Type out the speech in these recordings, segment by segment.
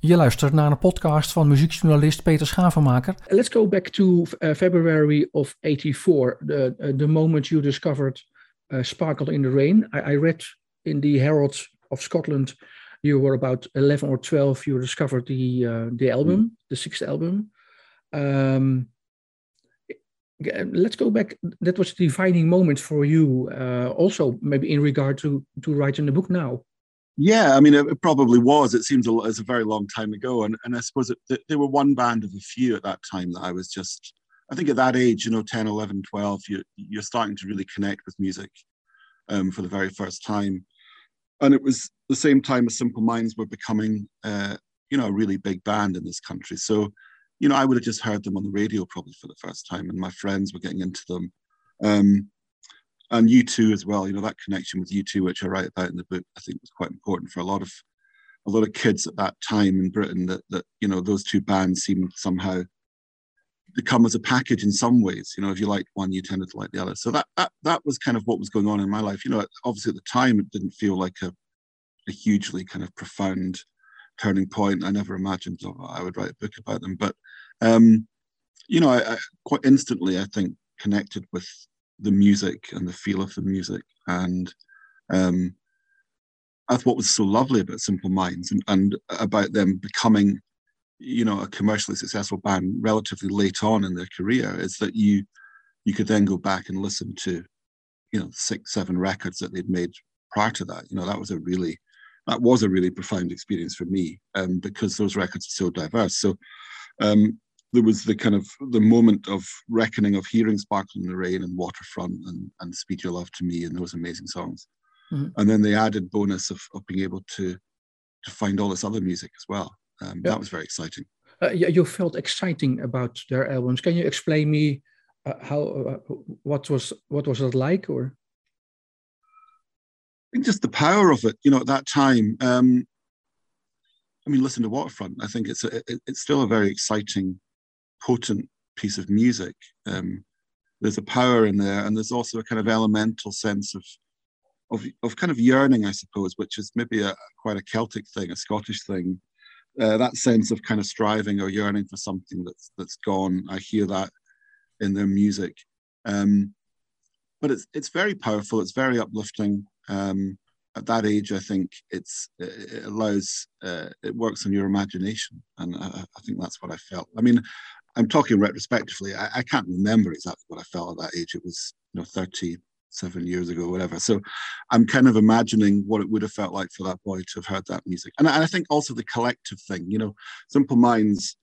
Je luistert naar een podcast van muziekjournalist Peter Schavenmaker. Let's go back to uh, February of 84, the, uh, the moment you discovered uh, Sparkle in the Rain. I, I, read in the Herald of Scotland you were about 11 or 12, you discovered the, uh, the album, mm. the sixth album. Um, let's go back. That was a defining moment for you, uh, also maybe in regard to, to writing the book now. Yeah, I mean, it, probably was. It seems a, a very long time ago, and and I suppose it, they were one band of a few at that time that I was just. I think at that age, you know, 10, 11, 12, you, you're starting to really connect with music um, for the very first time. And it was the same time as Simple Minds were becoming, uh, you know, a really big band in this country. So, you know, I would have just heard them on the radio probably for the first time, and my friends were getting into them. Um, and U2 as well. You know that connection with U2, which I write about in the book, I think was quite important for a lot of a lot of kids at that time in Britain. That that you know those two bands seemed somehow to come as a package in some ways. You know, if you liked one, you tended to like the other. So that that that was kind of what was going on in my life. You know, obviously at the time it didn't feel like a a hugely kind of profound turning point. I never imagined I would write a book about them, but um, you know, I, I quite instantly I think connected with the music and the feel of the music. And um, that's what was so lovely about Simple Minds and, and about them becoming, you know, a commercially successful band relatively late on in their career is that you you could then go back and listen to, you know, six, seven records that they'd made prior to that. You know, that was a really that was a really profound experience for me um, because those records are so diverse. So um, there was the kind of the moment of reckoning of hearing Sparkle in the Rain and Waterfront and, and Speed Your Love to Me and those amazing songs. Mm-hmm. And then the added bonus of, of being able to to find all this other music as well. Um, yeah. That was very exciting. Uh, you felt exciting about their albums. Can you explain me uh, how uh, what was what was it like or? I think just the power of it, you know, at that time. Um, I mean, listen to Waterfront. I think it's a, it, it's still a very exciting potent piece of music. Um, there's a power in there, and there's also a kind of elemental sense of of, of kind of yearning, I suppose, which is maybe a quite a Celtic thing, a Scottish thing. Uh, that sense of kind of striving or yearning for something that's that's gone. I hear that in their music, um, but it's it's very powerful. It's very uplifting. Um, at that age, I think it's it allows uh, it works on your imagination, and I, I, think that's what I felt. I mean, I'm talking retrospectively. I, I, can't remember exactly what I felt at that age. It was, you know, 37 years ago, whatever. So I'm kind of imagining what it would have felt like for that boy to have heard that music. And, and I think also the collective thing, you know, Simple Minds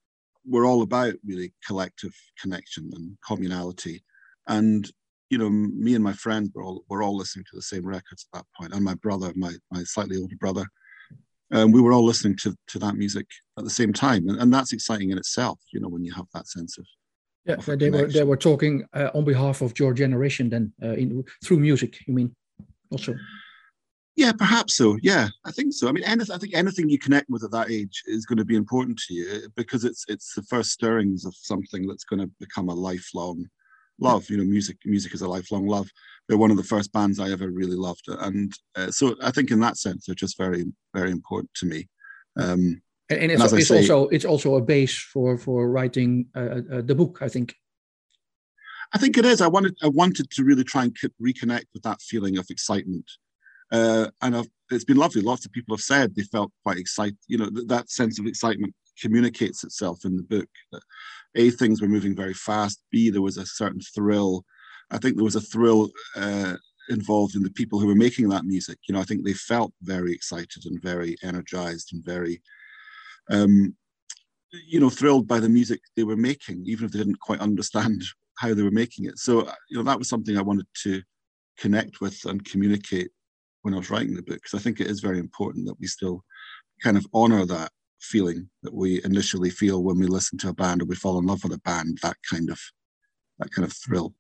were all about really collective connection and communality. And, you know, me and my friend were all, were all listening to the same records at that point, and my brother, my, my slightly older brother um, we were all listening to, to that music at the same time. And, and that's exciting in itself, you know, when you have that sense of. Yeah, of they were they were talking uh, on behalf of your generation then uh, in, through music. You mean also? Yeah, perhaps so. Yeah, I think so. I mean, anything, I think anything you connect with at that age is going to be important to you because it's it's the first stirrings of something that's going to become a lifelong love. You know, music music is a lifelong love. They're one of the first bands I ever really loved, and uh, so I think in that sense they're just very very important to me. Um, and, and, it's, and it's say, also it's also a base for for writing uh, uh, uh, the book. I think. I think it is. I wanted I wanted to really try and reconnect with that feeling of excitement, uh, and I've, it's been lovely. Lots of people have said they felt quite excited. You know, th- that sense of excitement communicates itself in the book. A things were moving very fast. B there was a certain thrill. I think there was a thrill uh, involved in the people who were making that music. You know, I think they felt very excited and very energized and very, um, you know, thrilled by the music they were making, even if they didn't quite understand how they were making it. So, you know, that was something I wanted to connect with and communicate when I was writing the book, because I think it is very important that we still kind of honor that feeling that we initially feel when we listen to a band or we fall in love with a band that kind of that kind of thrill.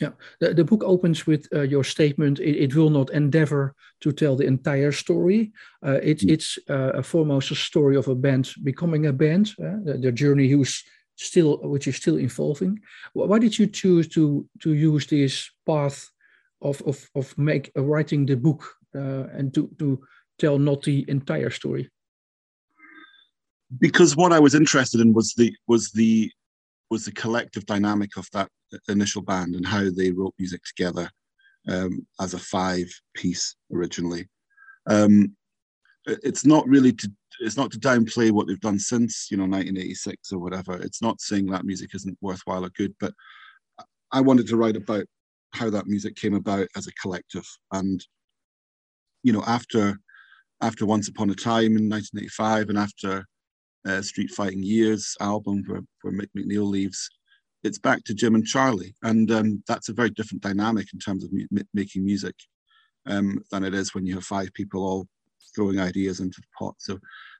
Yeah. The, the book opens with uh, your statement it, it, will not endeavor to tell the entire story. Uh, it, mm. it's uh, foremost a story of a band becoming a band uh, the, the, journey who's still which is still evolving. Why did you choose to to use this path of of, of make uh, writing the book uh, and to to tell not the entire story because what I was interested in was the was the was the collective dynamic of that initial band and how they wrote music together um, as a five piece originally. Um, it's not really to it's not to downplay what they've done since you know 1986 or whatever. It's not saying that music isn't worthwhile or good, but I wanted to write about how that music came about as a collective and you know after after Once Upon a Time in 1985 and after uh, Street Fighting Years album where, where Mick McNeil leaves, it's back to Jim and Charlie. And um, that's a very different dynamic in terms of making music um, than it is when you have five people all throwing ideas into the pot. So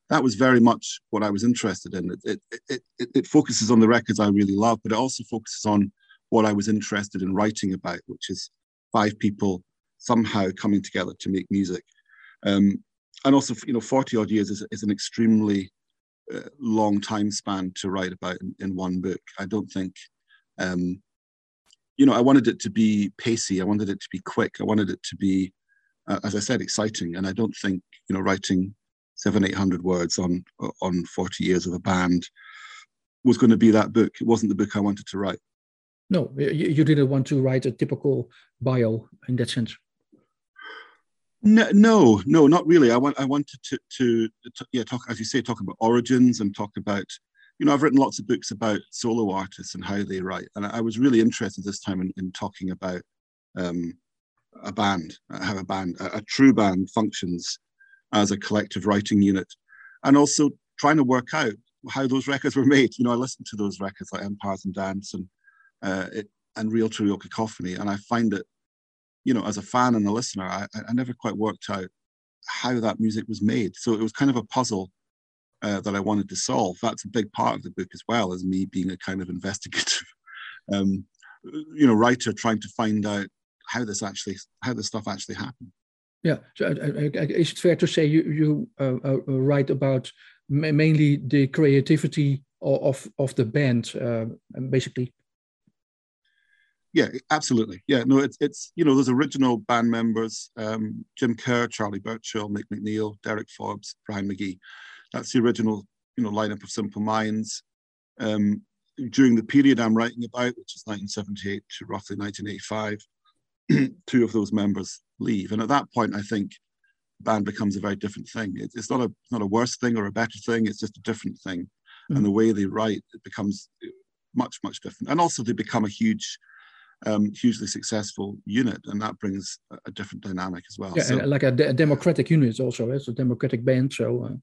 that was very much what I was interested in. It, it, it, it, it focuses on the records I really love, but it also focuses on what I was interested in writing about, which is five people somehow coming together to make music. Um, and also, you know, 40 odd years is, is an extremely long time span to write about in, in one book. I don't think, um, you know, I wanted it to be pacey. I wanted it to be quick. I wanted it to be, uh, as I said, exciting. And I don't think, you know, writing seven, eight hundred words on on 40 years of a band was going to be that book. It wasn't the book I wanted to write. No, you didn't want to write a typical bio in that sense. No, no, no, not really. I want I wanted to, to, to yeah talk as you say talk about origins and talk about you know I've written lots of books about solo artists and how they write, and I, was really interested this time in, in talking about um, a band, how a band, a, a true band functions as a collective writing unit, and also trying to work out how those records were made. You know, I listened to those records like Empires and Dance and uh, it, and Real True Cacophony, and I find it you know, as a fan and a listener, I, I never quite worked out how that music was made. So it was kind of a puzzle uh, that I wanted to solve. That's a big part of the book as well, as me being a kind of investigative, um, you know, writer trying to find out how this actually, how this stuff actually happened. Yeah, so uh, uh, uh is it fair to say you you uh, uh, write about mainly the creativity of of the band, basically? Yeah, absolutely. Yeah, no, it's it's you know those original band members: um, Jim Kerr, Charlie Burchill, Mick McNeil, Derek Forbes, Brian McGee. That's the original you know lineup of Simple Minds. Um, during the period I'm writing about, which is 1978 to roughly 1985, two of those members leave, and at that point, I think band becomes a very different thing. It, it's not a not a worse thing or a better thing. It's just a different thing, mm-hmm. and the way they write it becomes much much different. And also, they become a huge um, hugely successful unit, and that brings a, different dynamic as well. Yeah, so, like a, de- a, democratic unit also. It's a democratic band, so. Uh,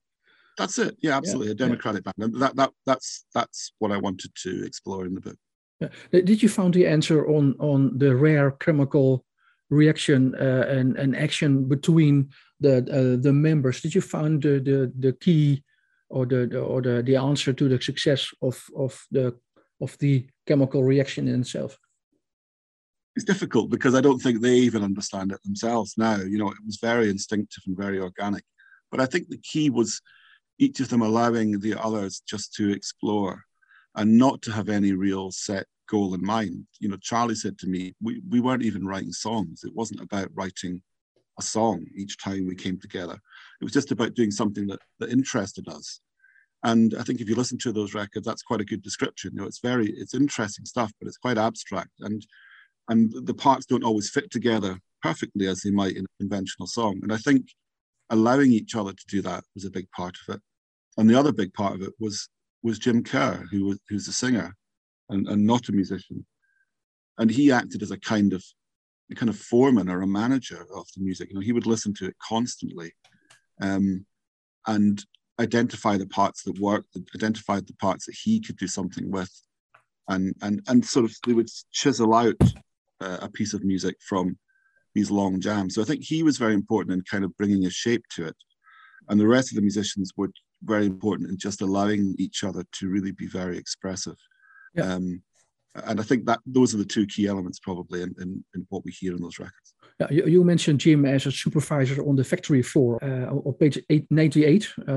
that's it. Yeah, absolutely, yeah, a democratic yeah. band, and that that that's that's what I wanted to explore in the book. Yeah. Did you find the answer on on the rare chemical reaction uh, and, and action between the uh, the members? Did you find the the, the key or the, the or the, the answer to the success of of the of the chemical reaction in itself? It's difficult because I don't think they even understand it themselves now. You know, it was very instinctive and very organic. But I think the key was each of them allowing the others just to explore and not to have any real set goal in mind. You know, Charlie said to me, we, we weren't even writing songs. It wasn't about writing a song each time we came together. It was just about doing something that, that interested us. And I think if you listen to those records, that's quite a good description. You know, it's very, it's interesting stuff, but it's quite abstract. And and the parts don't always fit together perfectly as they might in a conventional song. And I think allowing each other to do that was a big part of it. And the other big part of it was was Jim Kerr, who was who's a singer and, and not a musician. And he acted as a kind of a kind of foreman or a manager of the music. You know, he would listen to it constantly um, and identify the parts that worked, identify the parts that he could do something with. And and and sort of they would chisel out a piece of music from these long jams. So I think he was very important in kind of bringing a shape to it. And the rest of the musicians were very important in just allowing each other to really be very expressive. Yeah. Um, and I think that those are the two key elements probably in, in, in what we hear in those records. Yeah, you, you, mentioned Jim as a supervisor on the factory floor uh, on page 898, uh,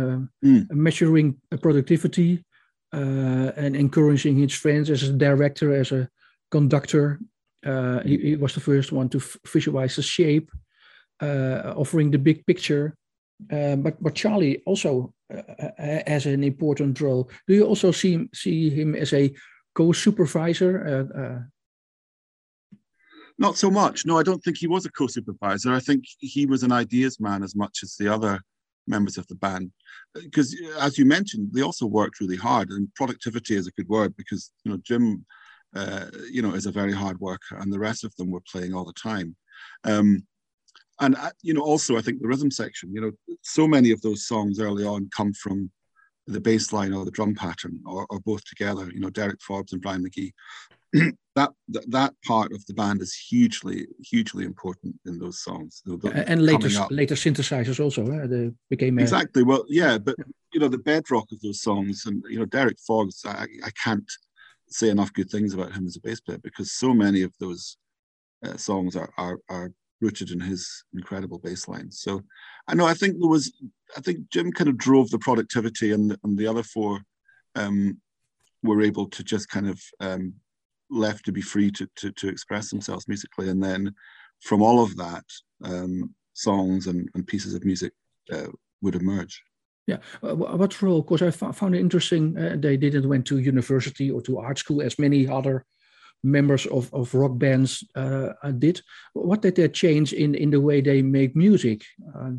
mm. measuring productivity uh, and encouraging his friends as a director, as a conductor, uh, he, he, was the first one to visualize the shape, uh, offering the big picture. Uh, but but Charlie also has an important role. Do you also see see him as a co-supervisor? Not so much. No, I don't think he was a co-supervisor. I think he was an ideas man as much as the other members of the band. Because as you mentioned, they also worked really hard, and productivity is a good word because you know Jim, uh, you know, is a very hard worker, and the rest of them were playing all the time. Um, and uh, you know, also I think the rhythm section. You know, so many of those songs early on come from the bass line or the drum pattern, or, or both together. You know, Derek Forbes and Brian McGee. that, that that part of the band is hugely hugely important in those songs. and later later synthesizers also uh, they became exactly well yeah, but you know the bedrock of those songs and you know Derek Forbes I, I can't say enough good things about him as a bass player because so many of those uh, songs are, are are rooted in his incredible bass lines. So I know I think there was I think Jim kind of drove the productivity and and the other four um, were able to just kind of um, left to be free to, to, to express themselves musically. And then from all of that, um, songs and, and pieces of music uh, would emerge. Yeah, uh, what role? Because I found it interesting. Uh, they didn't went to university or to art school as many other members of, of rock bands uh, did. What did they change in, in the way they make music? Uh,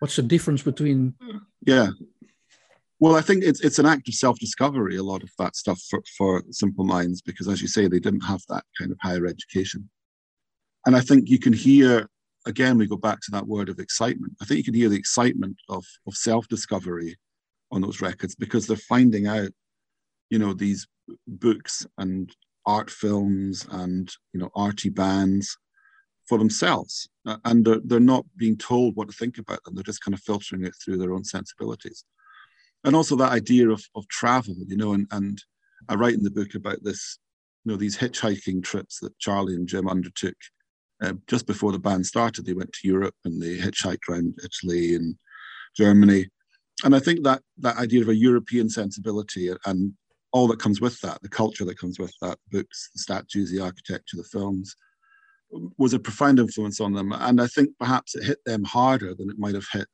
what's the difference between? Yeah, well, I think it's it's an act of self-discovery. A lot of that stuff for, for Simple Minds, because as you say, they didn't have that kind of higher education. And I think you can hear again. We go back to that word of excitement. I think you can hear the excitement of of self-discovery on those records because they're finding out, you know, these books and art films and you know arty bands for themselves, and they're, they're not being told what to think about them. They're just kind of filtering it through their own sensibilities and also that idea of, of travel, you know, and, and I write in the book about this, you know, these hitchhiking trips that Charlie and Jim undertook uh, just before the band started. They went to Europe and they hitchhiked around Italy and Germany. And I think that that idea of a European sensibility and all that comes with that, the culture that comes with that, books, the statues, the architecture, the films, was a profound influence on them. And I think perhaps it hit them harder than it might have hit,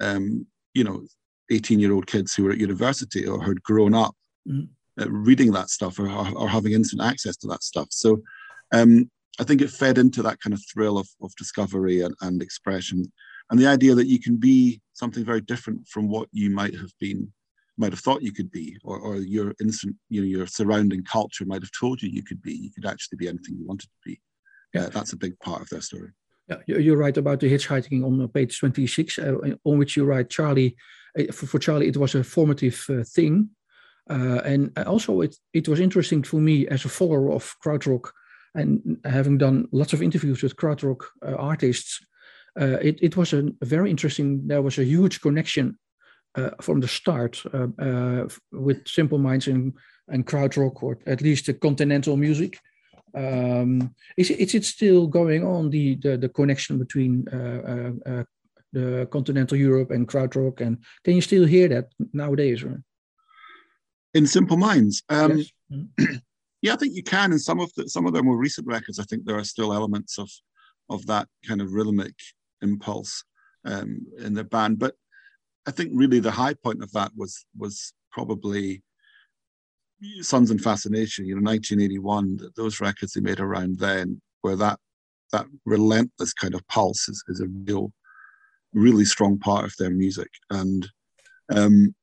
um, you know, 18 year old kids who were at university or had grown up mm. uh, reading that stuff or, or, having instant access to that stuff. So um, I think it fed into that kind of thrill of, of discovery and, and, expression and the idea that you can be something very different from what you might have been might have thought you could be or, or your instant you know your surrounding culture might have told you you could be. You could actually be anything you wanted to be. Yeah. Uh, that's a big part of their story. Yeah, you're right about the hitchhiking on page 26, uh, on which you write Charlie uh, for, for Charlie, it was a formative uh, thing. Uh, and also, it, it was interesting for me as a follower of krautrock and having done lots of interviews with krautrock artists. it, it was a, very interesting, there was a huge connection from the start with Simple Minds and, and krautrock, or at least the continental music. Um, is, is it still going on the the, the connection between uh, uh, the continental Europe and krautrock. And can you still hear that nowadays? Right? In Simple Minds, um, yes. Yeah, I think you can. In some of the some of their more recent records, I think there are still elements of of that kind of rhythmic impulse um, in their band. But I think really the high point of that was was probably Sons and Fascination. You know, 1981. Those records they made around then, where that that relentless kind of pulse is, is a real really strong part of their music. And um,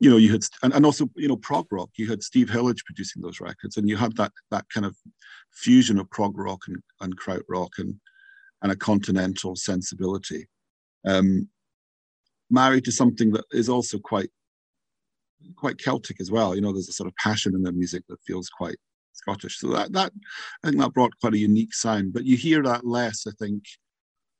you know, you had and, and also you know prog rock. You had Steve Hillage producing those records, and you had that that kind of fusion of prog rock and, and krautrock and and a continental sensibility, um, married to something that is also quite quite Celtic as well. You know, there's a sort of passion in their music that feels quite Scottish. So that that I think that brought quite a unique sound. But you hear that less, I think,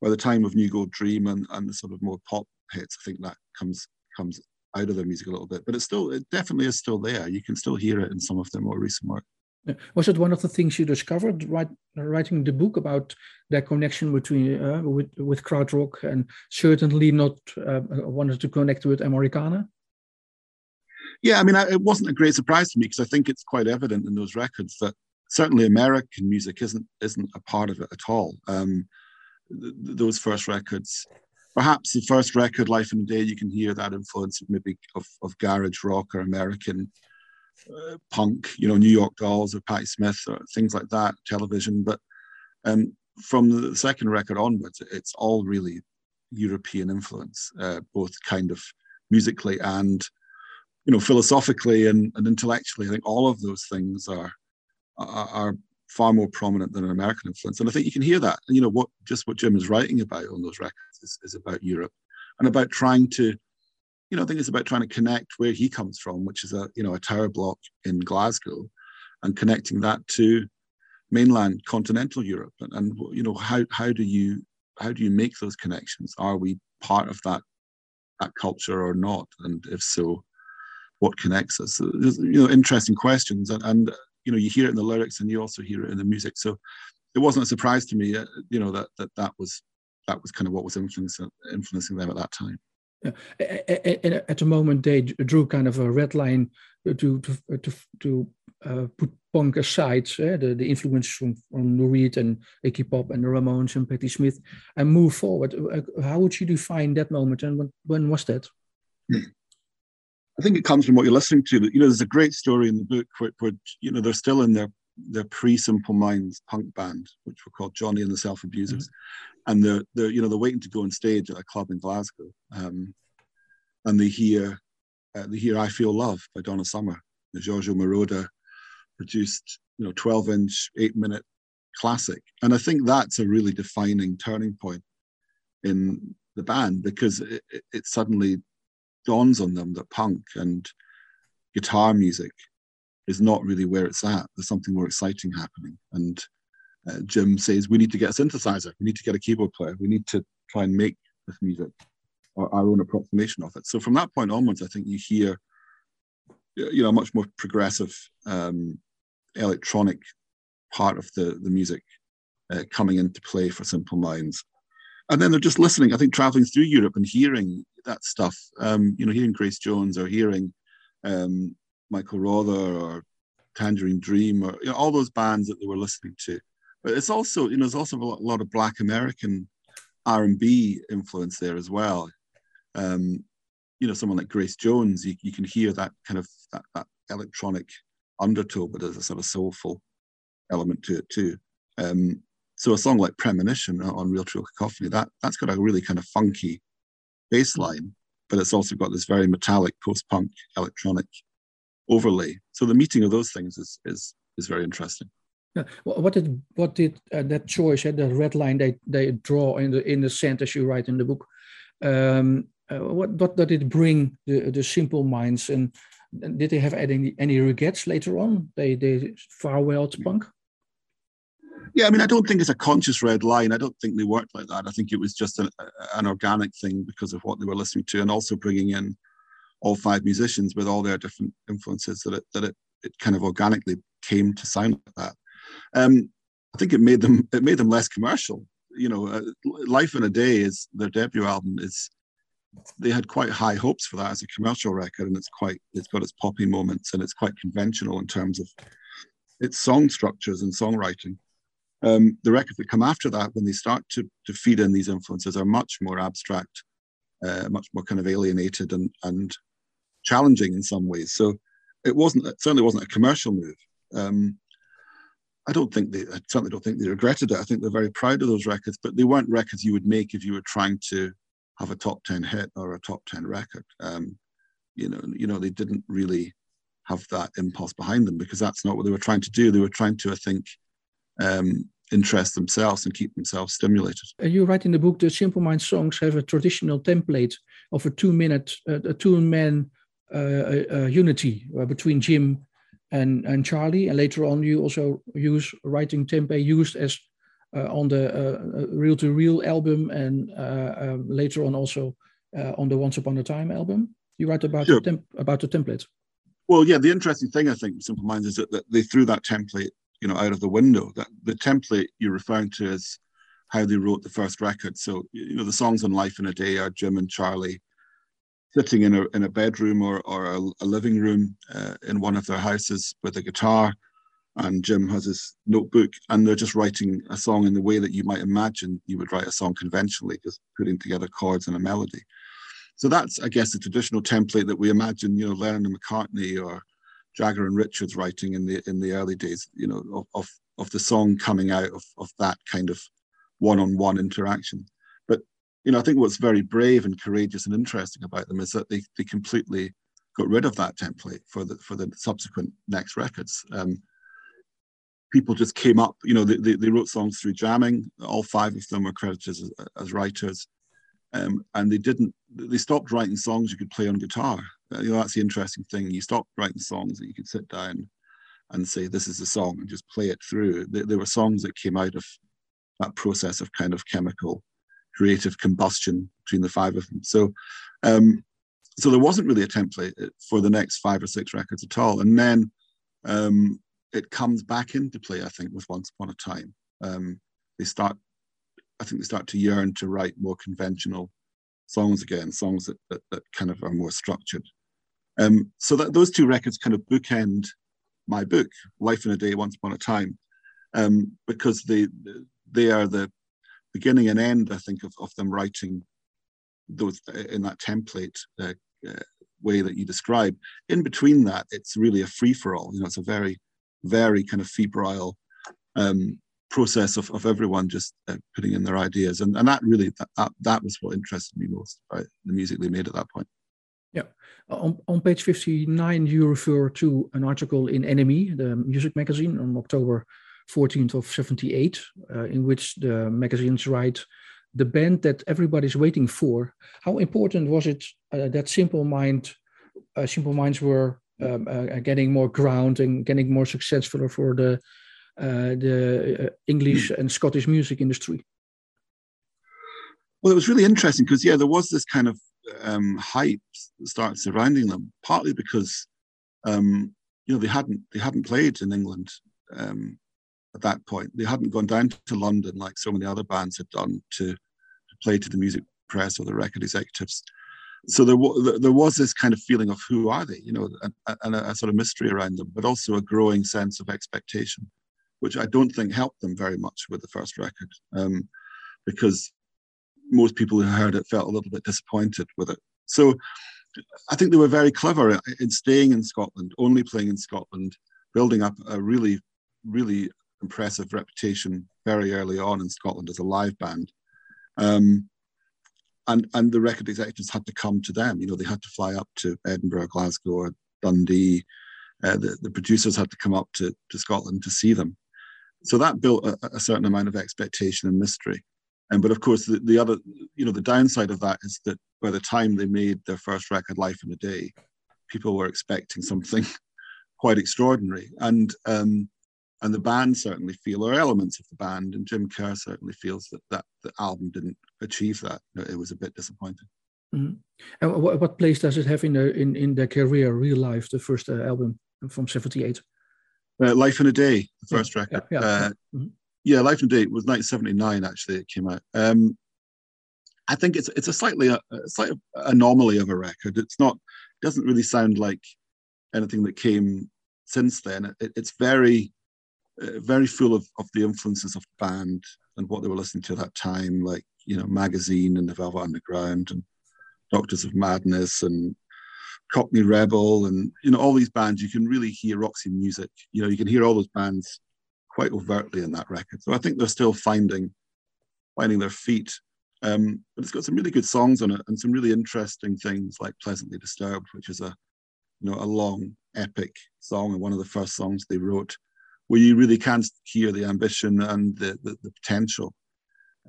by the time of New Gold Dream and, and the sort of more pop hits, I think that comes comes out of their music a little bit. But it's still, it definitely is still there. You can still hear it in some of their more recent work. Was it one of the things you discovered right, writing the book about that connection between uh, with with krautrock and certainly not uh, wanted to connect with Americana? Yeah, I mean, I, it wasn't a great surprise to me because I think it's quite evident in those records that certainly American music isn't isn't a part of it at all. Um, those first records perhaps the first record, Life in a Day, you can hear that influence maybe of, of garage rock or American uh, punk, you know, New York Dolls or Patti Smith or things like that, television. But um, from the second record onwards, it's all really European influence, uh, both kind of musically and you know philosophically and, and intellectually. I think all of those things are, are, are far more prominent than an American influence, and I think you can hear that. And You know what just what Jim is writing about on those records is, is about Europe and about trying to you know, I think it's about trying to connect where he comes from, which is a you know a tower block in Glasgow, and connecting that to mainland continental Europe. And, and you know, how how do you how do you make those connections? Are we part of that that culture or not? And if so, what connects us? You know, interesting questions, and, and you know, you hear it in the lyrics, and you also hear it in the music. So it wasn't a surprise to me, uh, you know, that that that was that was kind of what was influencing influencing them at that time. Yeah. At the moment, they drew kind of a red line to to to, to uh, put punk aside, uh, the, the influence from, from Lou Reed and Iggy Pop and the Ramones and Patti Smith, and move forward. Uh, how would you define that moment, and when, when was that? I think it comes from what you're listening to. You know, there's a great story in the book where, where you know they're still in their their pre-Simple Minds punk band, which were called Johnny and the Self Abusers, mm-hmm. and they're they're you know they're waiting to go on stage at a club in Glasgow, um, and they hear uh, they hear "I Feel Love" by Donna Summer. The Giorgio Moroder produced you know 12 inch, eight minute classic, and I think that's a really defining turning point in the band because it, it, it suddenly dawns on them that punk and guitar music is not really where it's at. There's something more exciting happening. And uh, Jim says, we need to get a synthesizer. We need to get a keyboard player. We need to try and make this music or our own approximation of it. So from that point onwards, I think you hear, you know, a much more progressive um, electronic part of the, the music uh, coming into play for Simple Minds. And then they're just listening, I think, traveling through Europe and hearing that stuff, um, you know, hearing Grace Jones or hearing um, Michael Rother or Tangerine Dream or you know, all those bands that they were listening to. But it's also, you know, there's also a lot, of Black American R&B influence there as well. Um, you know, someone like Grace Jones, you, you can hear that kind of that, that electronic undertow, but there's a sort of soulful element to it too. Um, so a song like Premonition on Real True Cacophony, that that's got a really kind of funky bass line, but it's also got this very metallic post-punk electronic overlay. So the meeting of those things is is is very interesting. Yeah. What did what did uh, that choice, uh, the red line they they draw in the in the sand as you write in the book? Um, uh, what what did it bring the the simple minds and, did they have any any regrets later on? They they farewelled punk. Yeah, I mean, I don't think it's a conscious red line. I don't think they worked like that. I think it was just an, an organic thing because of what they were listening to, and also bringing in all five musicians with all their different influences that it that it, it kind of organically came to sound like that. Um, I think it made them it made them less commercial. You know, uh, Life in a Day is their debut album. Is they had quite high hopes for that as a commercial record, and it's quite it's got its poppy moments, and it's quite conventional in terms of its song structures and songwriting. Um, the records that come after that, when they start to to feed in these influences, are much more abstract, uh, much more kind of alienated and and challenging in some ways. So it wasn't it certainly wasn't a commercial move. Um, I don't think they I certainly don't think they regretted it. I think they're very proud of those records, but they weren't records you would make if you were trying to have a top ten hit or a top ten record. Um, you know, you know, they didn't really have that impulse behind them because that's not what they were trying to do. They were trying to, I think, um, interest themselves and keep themselves stimulated. Uh, you write in the book the Simple Minds songs have a traditional template of a two-minute, uh, a two-man uh, unity uh, between Jim and, and Charlie. And later on, you also use writing tempo used as uh, on the Real to Real album and um, later on also on the Once Upon a Time album. You write about, sure. the, about the template. Well, yeah, the interesting thing I think with Simple Minds is that, that they threw that template, you know, out of the window. That the template you're referring to is how they wrote the first record. So, you know, the songs on Life in a Day are Jim and Charlie sitting in a, in a bedroom or, or a, a living room uh, in one of their houses with a guitar. and Jim has his notebook, and they're just writing a song in the way that you might imagine you would write a song conventionally, just putting together chords and a melody. So that's, I guess, the traditional template that we imagine, you know, Lennon and McCartney or Jagger and Richards writing in the in the early days, you know, of of, of the song coming out of, of that kind of one-on-one interaction. But you know, I think what's very brave and courageous and interesting about them is that they they completely got rid of that template for the for the subsequent next records. Um, people just came up, you know, they, they, they, wrote songs through jamming. All five of them were credited as, as writers. Um, and they didn't, they stopped writing songs you could play on guitar. You know, that's the interesting thing. You stop writing songs that you could sit down and say, this is a song and just play it through. There, there were songs that came out of that process of kind of chemical creative combustion between the five of them. So, um, so there wasn't really a template uh, for the next five or six records at all. And then um, it comes back into play, I think, with Once Upon a Time. Um, they start, I think, they start to yearn to write more conventional songs again, songs that, that, that kind of are more structured. Um, so that those two records kind of bookend my book, Life in a Day, Once Upon a Time, um, because they they are the beginning and end, I think, of, of them writing those in that template uh, uh, way that you describe. In between that, it's really a free for all. You know, it's a very very kind of febrile um, process of, of everyone just uh, putting in their ideas. And, and that really, that, that, that was what interested me most about the music they made at that point. Yeah. On, on page 59, you refer to an article in NME, the music magazine, on October 14th of 78, uh, in which the magazines write the band that everybody's waiting for. How important was it uh, that Simple Mind, uh, Simple Minds were um, uh, getting more ground and getting more successful for the uh, the uh, English and Scottish music industry? Well, it was really interesting because yeah, there was this kind of um, hype started surrounding them, partly because um, you know they hadn't they hadn't played in England um, at that point. They hadn't gone down to London like so many other bands had done to, to play to the music press or the record executives so there, w- there was this kind of feeling of who are they, you know, and, and a, a, sort of mystery around them, but also a growing sense of expectation, which I don't think helped them very much with the first record, um, because most people who heard it felt a little bit disappointed with it. So I think they were very clever in staying in Scotland, only playing in Scotland, building up a really, really impressive reputation very early on in Scotland as a live band. Um, and and the record executives had to come to them. You know, they had to fly up to Edinburgh, Glasgow, Dundee. Uh, the, the producers had to come up to, to Scotland to see them. So that built a, a certain amount of expectation and mystery. And but of course, the, the other, you know, the downside of that is that by the time they made their first record, Life in a Day, people were expecting something quite extraordinary. And um, and the band certainly feel, or elements of the band, and Jim Kerr certainly feels that that the album didn't achieve that. It was a bit disappointing. Mm-hmm. And what, what, place does it have in their in, in their career, real life, the first uh, album from '78? Uh, life in a Day, the first yeah, record. Yeah, yeah, uh, mm-hmm. Yeah, Life and Day was 1979. Actually, it came out. Um, I think it's it's a slightly a, a slight anomaly of a record. It's not it doesn't really sound like anything that came since then. It, it's very uh, very full of, of the influences of the band and what they were listening to at that time, like, you know, Magazine and the Velvet Underground and Doctors of Madness and Cockney Rebel and, you know, all these bands. You can really hear Roxy music. You know, you can hear all those bands quite overtly in that record. So I think they're still finding finding their feet. Um, but it's got some really good songs on it and some really interesting things like Pleasantly Disturbed, which is a you know a long epic song and one of the first songs they wrote where you really can hear the ambition and the, the, the potential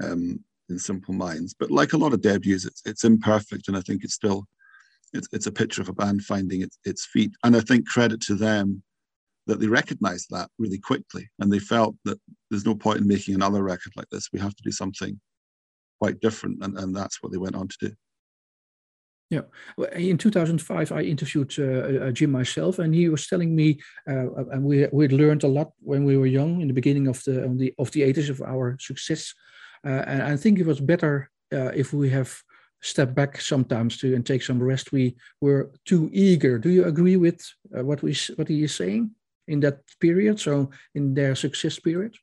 um, in Simple Minds. But like a lot of debuts, it's, it's imperfect, and I think it's still it's, it's a picture of a band finding its, its feet. And I think credit to them that they recognized that really quickly, and they felt that there's no point in making another record like this. We have to do something quite different, and, and that's what they went on to do. Yeah, in 2005, I interviewed uh, uh, Jim myself, and he was telling me, uh, and we we learned a lot when we were young in the beginning of the of the, of the 80s of our success, uh, and I think it was better uh, if we have stepped back sometimes to and take some rest. We were too eager. Do you agree with uh, what we what he is saying? In that period? So in their success period,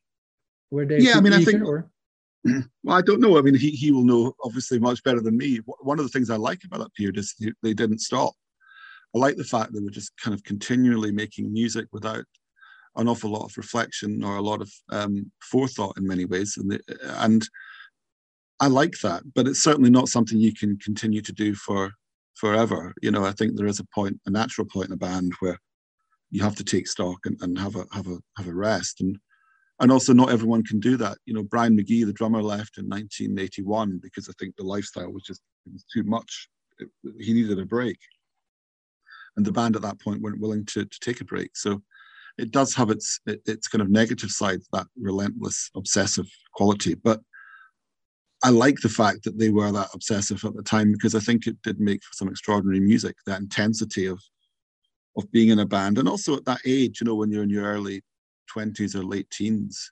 were they? Yeah, I mean, I think. Or? Well, I don't know. I mean, he, he will know obviously much better than me. One of the things I like about that period is they didn't stop. I like the fact they were just kind of continually making music without an awful lot of reflection or a lot of um, forethought in many ways, and and I like that. But it's certainly not something you can continue to do for forever. You know, I think there is a point, a natural point in a band where you have to take stock and, and have a have a have a rest and and also not everyone can do that. You know, Brian McGee, the drummer, left in 1981 because I think the lifestyle was just was too much. It, he needed a break, and the band at that point weren't willing to, to take a break. So it does have its its kind of negative side, that relentless, obsessive quality. But I like the fact that they were that obsessive at the time because I think it did make for some extraordinary music. That intensity of of being in a band, and also at that age, you know, when you're in your early 20s or late teens,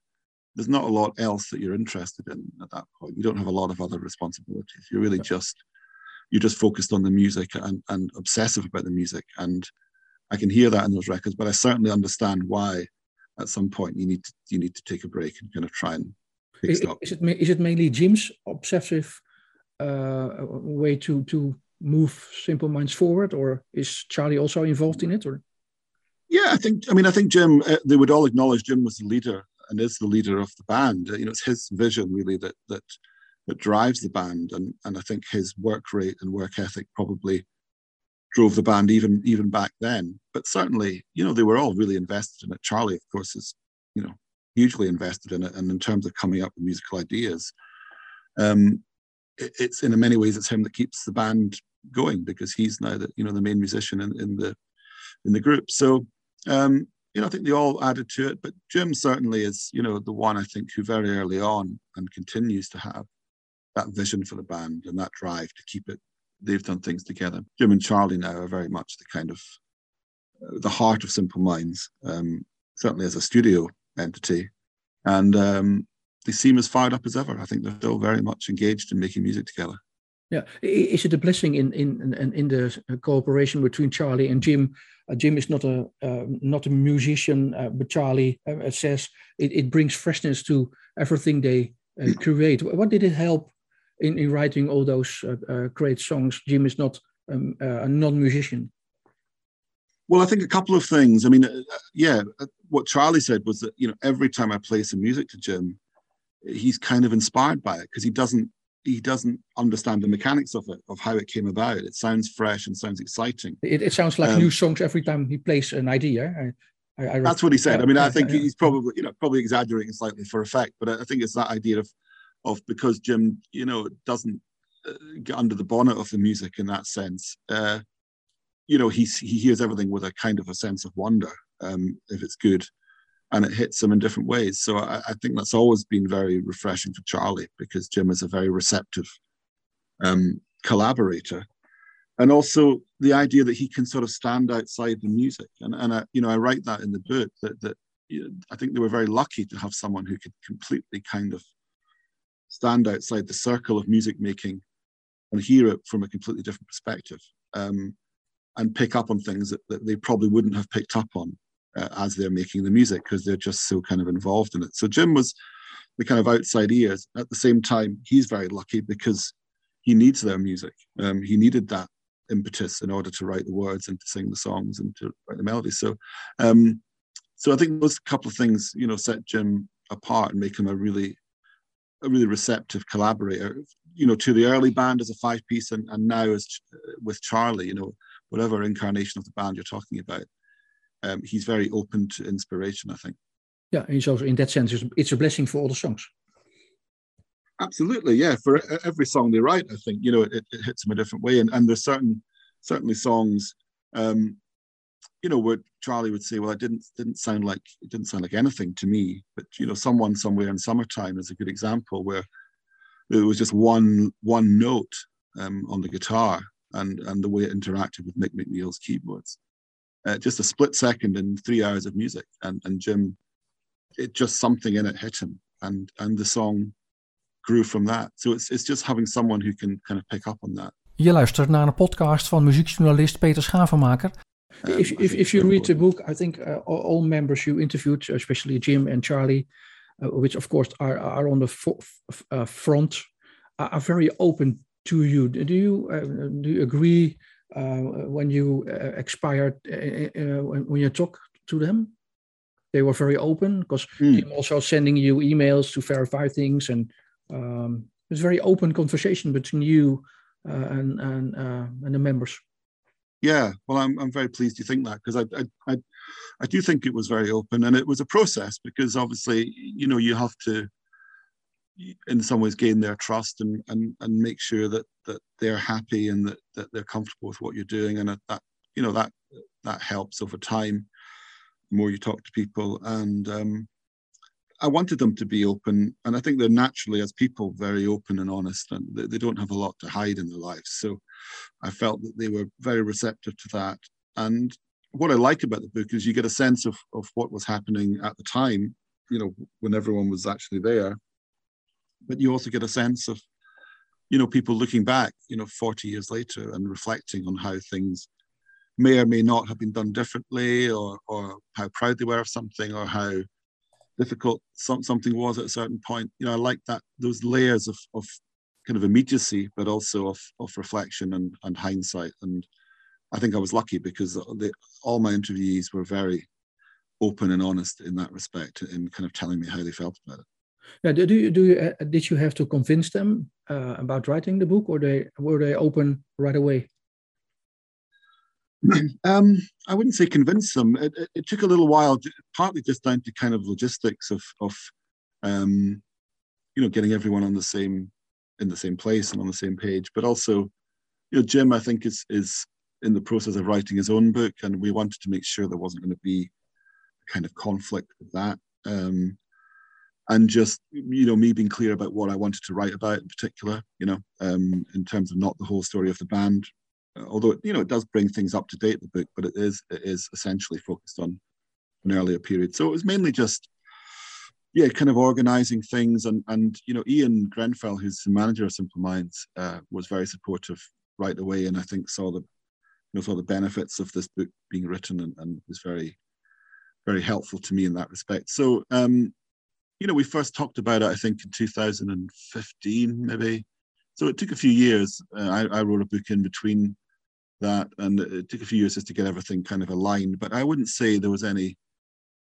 there's not a lot else that you're interested in at that point. You don't have a lot of other responsibilities. You're really just you're just focused on the music and, and obsessive about the music. And I can hear that in those records, but I certainly understand why at some point you need to you need to take a break and kind of try and pick is, stock. Is it is it mainly Jim's obsessive uh, way to to move Simple Minds forward, or is Charlie also involved in it? Or yeah, I think. I mean, I think Jim. Uh, they would all acknowledge Jim was the leader and is the leader of the band. Uh, you know, it's his vision really that that that drives the band, and and I think his work rate and work ethic probably drove the band even even back then. But certainly, you know, they were all really invested in it. Charlie, of course, is you know hugely invested in it, and in terms of coming up with musical ideas, um, it's in many ways it's him that keeps the band going because he's now the you know the main musician in, in the in the group. So um, you know, I think they all added to it, but Jim certainly is, you know, the one I think who very early on and continues to have that vision for the band and that drive to keep it. They've done things together. Jim and Charlie now are very much the kind of uh, the heart of Simple Minds, um, certainly as a studio entity, and um, they seem as fired up as ever. I think they're still very much engaged in making music together. Yeah, is it a blessing in in in, in the cooperation between Charlie and Jim? Uh, Jim is not a uh, not a musician, uh, but Charlie uh, says it, it brings freshness to everything they uh, create. What did it help in, in writing all those uh, great songs? Jim is not um, a non-musician. Well, I think a couple of things. I mean, yeah, what Charlie said was that you know every time I play some music to Jim, he's kind of inspired by it because he doesn't he doesn't understand the mechanics of it, of how it came about. It sounds fresh and sounds exciting. It, it sounds like um, new songs every time he plays an idea. I, I, I that's what he said. I mean, I think he's probably, you know, probably exaggerating slightly for effect, but I think it's that idea of, of because Jim, you know, doesn't uh, get under the bonnet of the music in that sense. Uh, you know, he's, he hears everything with a kind of a sense of wonder um, if it's good and it hits them in different ways. So I, I, think that's always been very refreshing for Charlie because Jim is a very receptive um, collaborator, and also the idea that he can sort of stand outside the music. And and I, you know I write that in the book that that you know, I think they were very lucky to have someone who could completely kind of stand outside the circle of music making and hear it from a completely different perspective. Um, and pick up on things that, that they probably wouldn't have picked up on uh, as they're making the music because they're just so kind of involved in it. So Jim was the kind of outside ears. At the same time, he's very lucky because he needs their music. Um, he needed that impetus in order to write the words and to sing the songs and to write the melodies. So, um, so I think those couple of things, you know, set Jim apart and make him a really, a really receptive collaborator. You know, to the early band as a five piece, and, and now as with Charlie. You know, whatever incarnation of the band you're talking about, um, he's very open to inspiration, I think. Yeah, and so in that sense, it's a blessing for all the songs. Absolutely, yeah. For every song they write, I think you know it, it hits them a different way, and and there's certain certainly songs, um, you know, where Charlie would say, "Well, it didn't didn't sound like it didn't sound like anything to me," but you know, someone somewhere in summertime is a good example where there was just one one note um, on the guitar, and and the way it interacted with Mick McNeil's keyboards uh, just a split second in three hours of music. And, and Jim, it just something in it hit him, and and the song grew from that. So it's it's just having someone who can kind of pick up on that. Je luistert naar een podcast van muziekjournalist Peter Schavenmaker. Um, if, if, if you read the book, I think uh, all, all, members you interviewed, especially Jim and Charlie, uh, which of course are, are on the fo- uh, front, are, are, very open to you. Do you uh, do you agree when you uh, expired when, when you talk to them? They were very open because mm. Also sending you emails to verify things, and um, it's very open conversation between you and and and the members. Yeah, well, I'm I'm very pleased you think that because I, I I I do think it was very open and it was a process because obviously you know you have to in some ways gain their trust and and and make sure that that they're happy and that that they're comfortable with what you're doing and that you know that that helps over time the more you talk to people and um, I wanted them to be open, and I think they're naturally, as people, very open and honest, and they, they, don't have a lot to hide in their lives. So I felt that they were very receptive to that. And what I like about the book is you get a sense of, of what was happening at the time, you know, when everyone was actually there. But you also get a sense of, you know, people looking back, you know, 40 years later and reflecting on how things may or may not have been done differently or, or how proud they were of something or how difficult some, something was at a certain point. You know, I like that those layers of, of kind of immediacy, but also of, of reflection and, and hindsight. And I think I was lucky because the, all my interviewees were very open and honest in that respect, in kind of telling me how they felt about it. Yeah, do you, do you, uh, did you have to convince them uh, about writing the book, or they were they open right away? um, I wouldn't say convince them. It, it, it, took a little while, partly just down to kind of logistics of, of um, you know, getting everyone on the same in the same place and on the same page. But also, you know, Jim, I think is is in the process of writing his own book, and we wanted to make sure there wasn't going to be kind of conflict with that. Um, and just you know me being clear about what I wanted to write about in particular, you know, um, in terms of not the whole story of the band, although you know it does bring things up to date the book but it is it is essentially focused on an earlier period. So it was mainly just yeah kind of organizing things and and you know ian grenfell who's the manager of simple minds uh, was very supportive right away and i think saw the you know saw the benefits of this book being written and, and was very very helpful to me in that respect. So um you know we first talked about it i think in 2015 maybe so it took a few years. Uh, I, I, wrote a book in between that, and it took a few years just to get everything kind of aligned. But I wouldn't say there was any,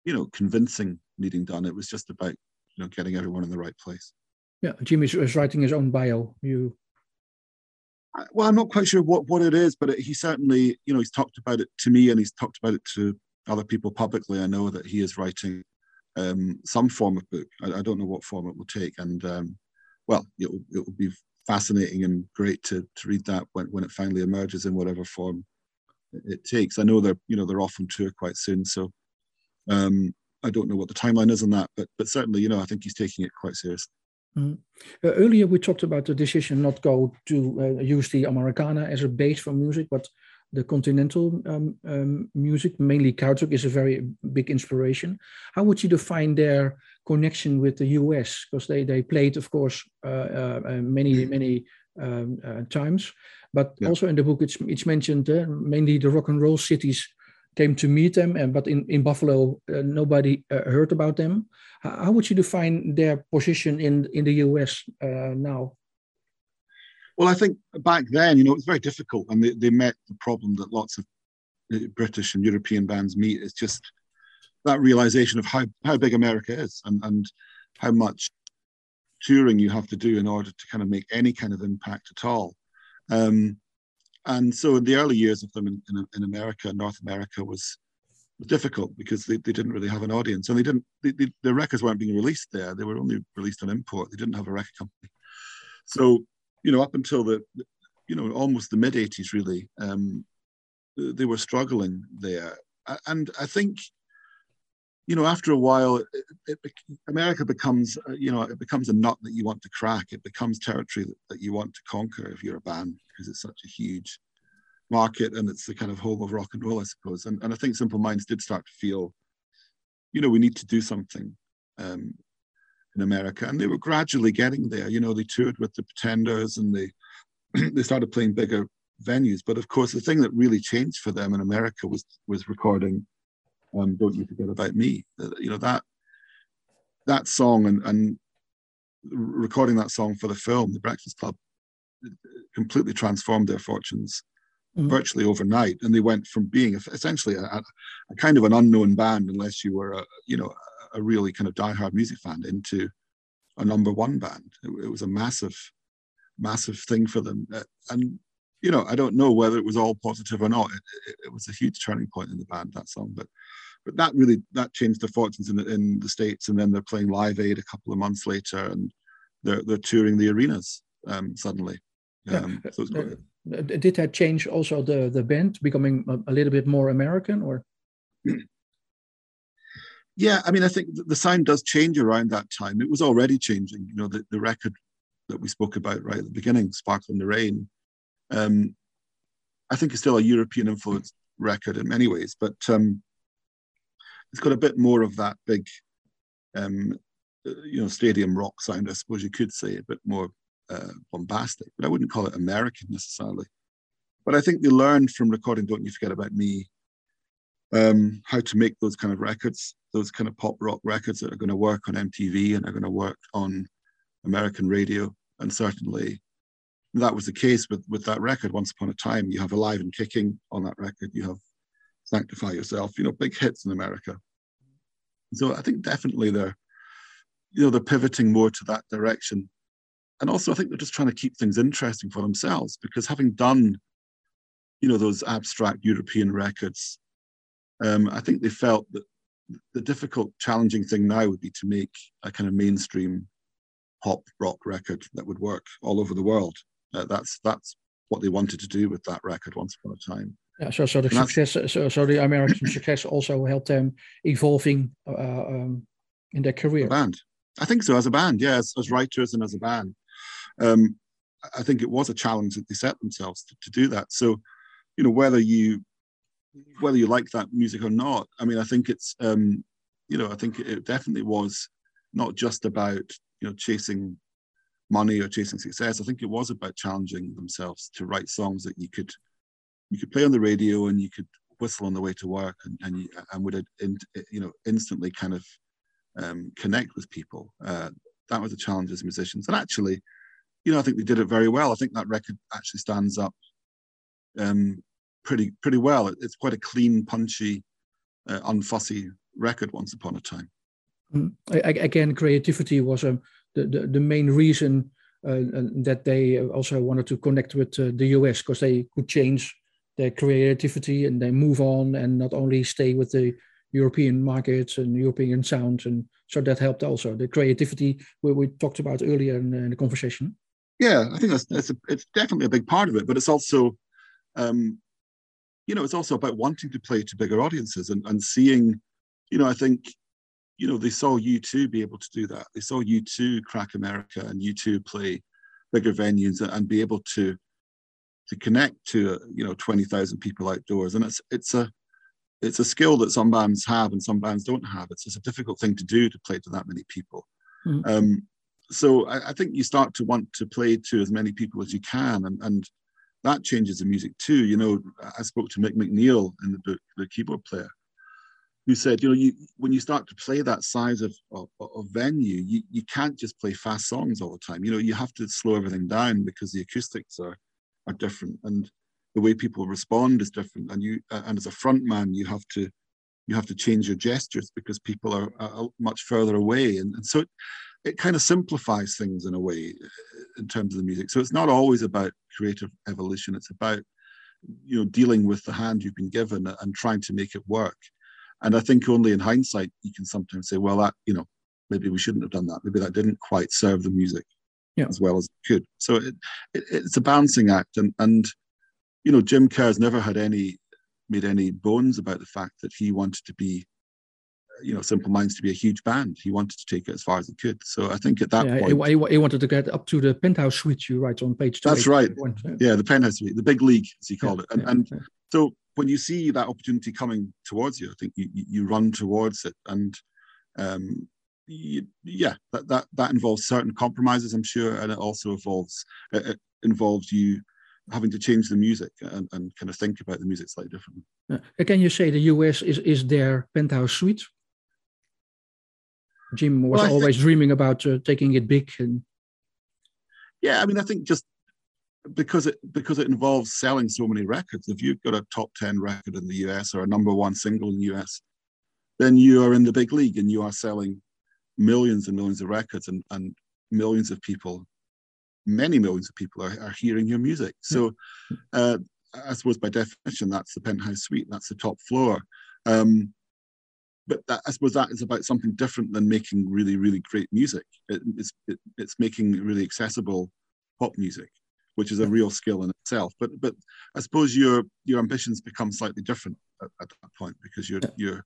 you know, convincing needing done. It was just about you know getting everyone in the right place. Yeah, Jimmy is writing his own bio. You. Well, I'm not quite sure what, what it is, but he certainly, you know, he's talked about it to me and he's talked about it to other people publicly. I know that he is writing um, some form of book. I, I, don't know what form it will take, and um, well, it will, it will be fascinating and great to, to read that when, when it finally emerges in whatever form it, takes. I know they're you know they're off on tour quite soon, so um, I don't know what the timeline is on that, but but certainly you know I think he's taking it quite seriously. Mm. Uh, earlier we talked about the decision not go to uh, use the Americana as a base for music, but the continental um, um, music, mainly Krautrock, is a very big inspiration. How would you define their connection with the US? Because they, they played, of course, uh, uh, uh many, many um, uh, times. But yeah. also in the book, it's, it's mentioned uh, mainly the rock and roll cities came to meet them, and but in, in Buffalo, uh, nobody heard about them. How, how, would you define their position in, in the US now? Well, I think back then, you know, it was very difficult, and they, they met the problem that lots of uh, British and European bands meet. It's just that realization of how, how big America is and, and how much touring you have to do in order to kind of make any kind of impact at all. Um, and so in the early years of them in, in, in America, North America was, difficult because they, they didn't really have an audience and they didn't, they, they, the records weren't being released there. They were only released on import. They didn't have a record company. So you know, up until the, you know, almost the mid 80s, really, um, they were struggling there. And I think, you know, after a while, it, it, America becomes, uh, you know, it becomes a nut that you want to crack. It becomes territory that, that you want to conquer if you're a band because it's such a huge market and it's the kind of home of rock and roll, I suppose. And, and I think Simple Minds did start to feel, you know, we need to do something. Um, in America, and they were gradually getting there. You know, they toured with the Pretenders, and they they started playing bigger venues. But of course, the thing that really changed for them in America was was recording um, "Don't You Forget About Me." You know that that song and and recording that song for the film, The Breakfast Club, completely transformed their fortunes mm-hmm. virtually overnight, and they went from being essentially a, a, kind of an unknown band, unless you were a you know a really kind of diehard music fan, into a number one band. It, it was a massive, massive thing for them, uh, and you know I don't know whether it was all positive or not. It, it, it was a huge turning point in the band that song, but but that really that changed their fortunes in the, in the states and then they're playing live aid a couple of months later and they're, they're touring the arenas um, suddenly um, yeah. so uh, did that change also the the band becoming a, a little bit more american or yeah i mean i think the sound does change around that time it was already changing you know the, the record that we spoke about right at the beginning sparkle in the rain um, i think it's still a european influenced record in many ways but um, it's got a bit more of that big, um, uh, you know, stadium rock sound, I suppose you could say, a bit more uh, bombastic, but I wouldn't call it American necessarily. But I think they learned from recording Don't You Forget About Me um, how to make those kind of records, those kind of pop rock records that are going to work on MTV and are going to work on American radio. And certainly that was the case with, with that record, Once Upon a Time. You have Alive and Kicking on that record. You have sanctify yourself, you know, big hits in America. So I think definitely they're, you know, they're pivoting more to that direction. And also I think they're just trying to keep things interesting for themselves because having done, you know, those abstract European records, um, I think they felt that the difficult, challenging thing now would be to make a kind of mainstream pop rock record that would work all over the world. Uh, that's that's what they wanted to do with that record once upon a time. Yeah, so so the success, so, so the American success also helped them evolving uh, um, in their career. A band, I think so. As a band, yeah, as, as writers and as a band, um, I think it was a challenge that they set themselves to, to do that. So, you know, whether you whether you like that music or not, I mean, I think it's um, you know, I think it definitely was not just about you know chasing money or chasing success. I think it was about challenging themselves to write songs that you could you could play on the radio and you could whistle on the way to work and and, you, and would you know instantly kind of um, connect with people. Uh, that was a challenge as musicians, and actually, you know, I think they did it very well. I think that record actually stands up um, pretty pretty well. It, it's quite a clean, punchy, uh, unfussy record. Once upon a time. Mm. Again, creativity was um, the, the the main reason uh, that they also wanted to connect with uh, the US because they could change their creativity and they move on and not only stay with the European markets and European sounds. And so that helped also the creativity we, we talked about earlier in, in the conversation. Yeah, I think that's, that's a, it's definitely a big part of it, but it's also, um, you know, it's also about wanting to play to bigger audiences and, and seeing, you know, I think, you know, they saw U2 be able to do that. They saw U2 crack America and U2 play bigger venues and be able to to connect to you know 20,000 people outdoors and it's it's a it's a skill that some bands have and some bands don't have it's, it's a difficult thing to do to play to that many people mm. um, so I, I, think you start to want to play to as many people as you can and, and that changes the music too. You know i spoke to Mick MacNeil in the book the keyboard player. Who said you know you when you start to play that size of, of, of venue you, you can't just play fast songs all the time. You know you have to slow everything down because the acoustics are are different and the way people respond is different. And you and as a front man you have to you have to change your gestures because people are, are much further away. And, and so it kind of simplifies things in a way in terms of the music. So it's not always about creative evolution. It's about you know dealing with the hand you've been given and trying to make it work. And i think only in hindsight you can sometimes say well that you know maybe we shouldn't have done that. Maybe that didn't quite serve the music yeah. as well as it could. So it, it, it's a balancing act, and and you know Jim Kerr's never had any made any bones about the fact that he wanted to be you know simple minds to be a huge band. He wanted to take it as far as he could. So i think at that yeah, point he, he, wanted to get up to the penthouse suite you write on page two that's right. yeah the penthouse suite the big league as he called yeah, it. And, yeah, and so when you see that opportunity coming towards you i think you, you run towards it. And um, yeah, that, that that involves certain compromises, I'm sure, and it also involves it involves you having to change the music and, and kind of think about the music slightly differently. Uh, can you say the US is, is their penthouse suite? Jim was well, always think, dreaming about uh, taking it big and yeah i mean i think just because it because it involves selling so many records if you've got a top 10 record in the us or a number one single in the us then you are in the big league and you are selling millions and millions of records and, and millions of people many millions of people are, are hearing your music. So uh, i suppose by definition that's the penthouse suite that's the top floor. Um, but that, I suppose that is about something different than making really, really great music. It, it's, it, it's making really accessible pop music, which is a real skill in itself. But but I suppose your your ambitions become slightly different at, at that point because you're yeah. you're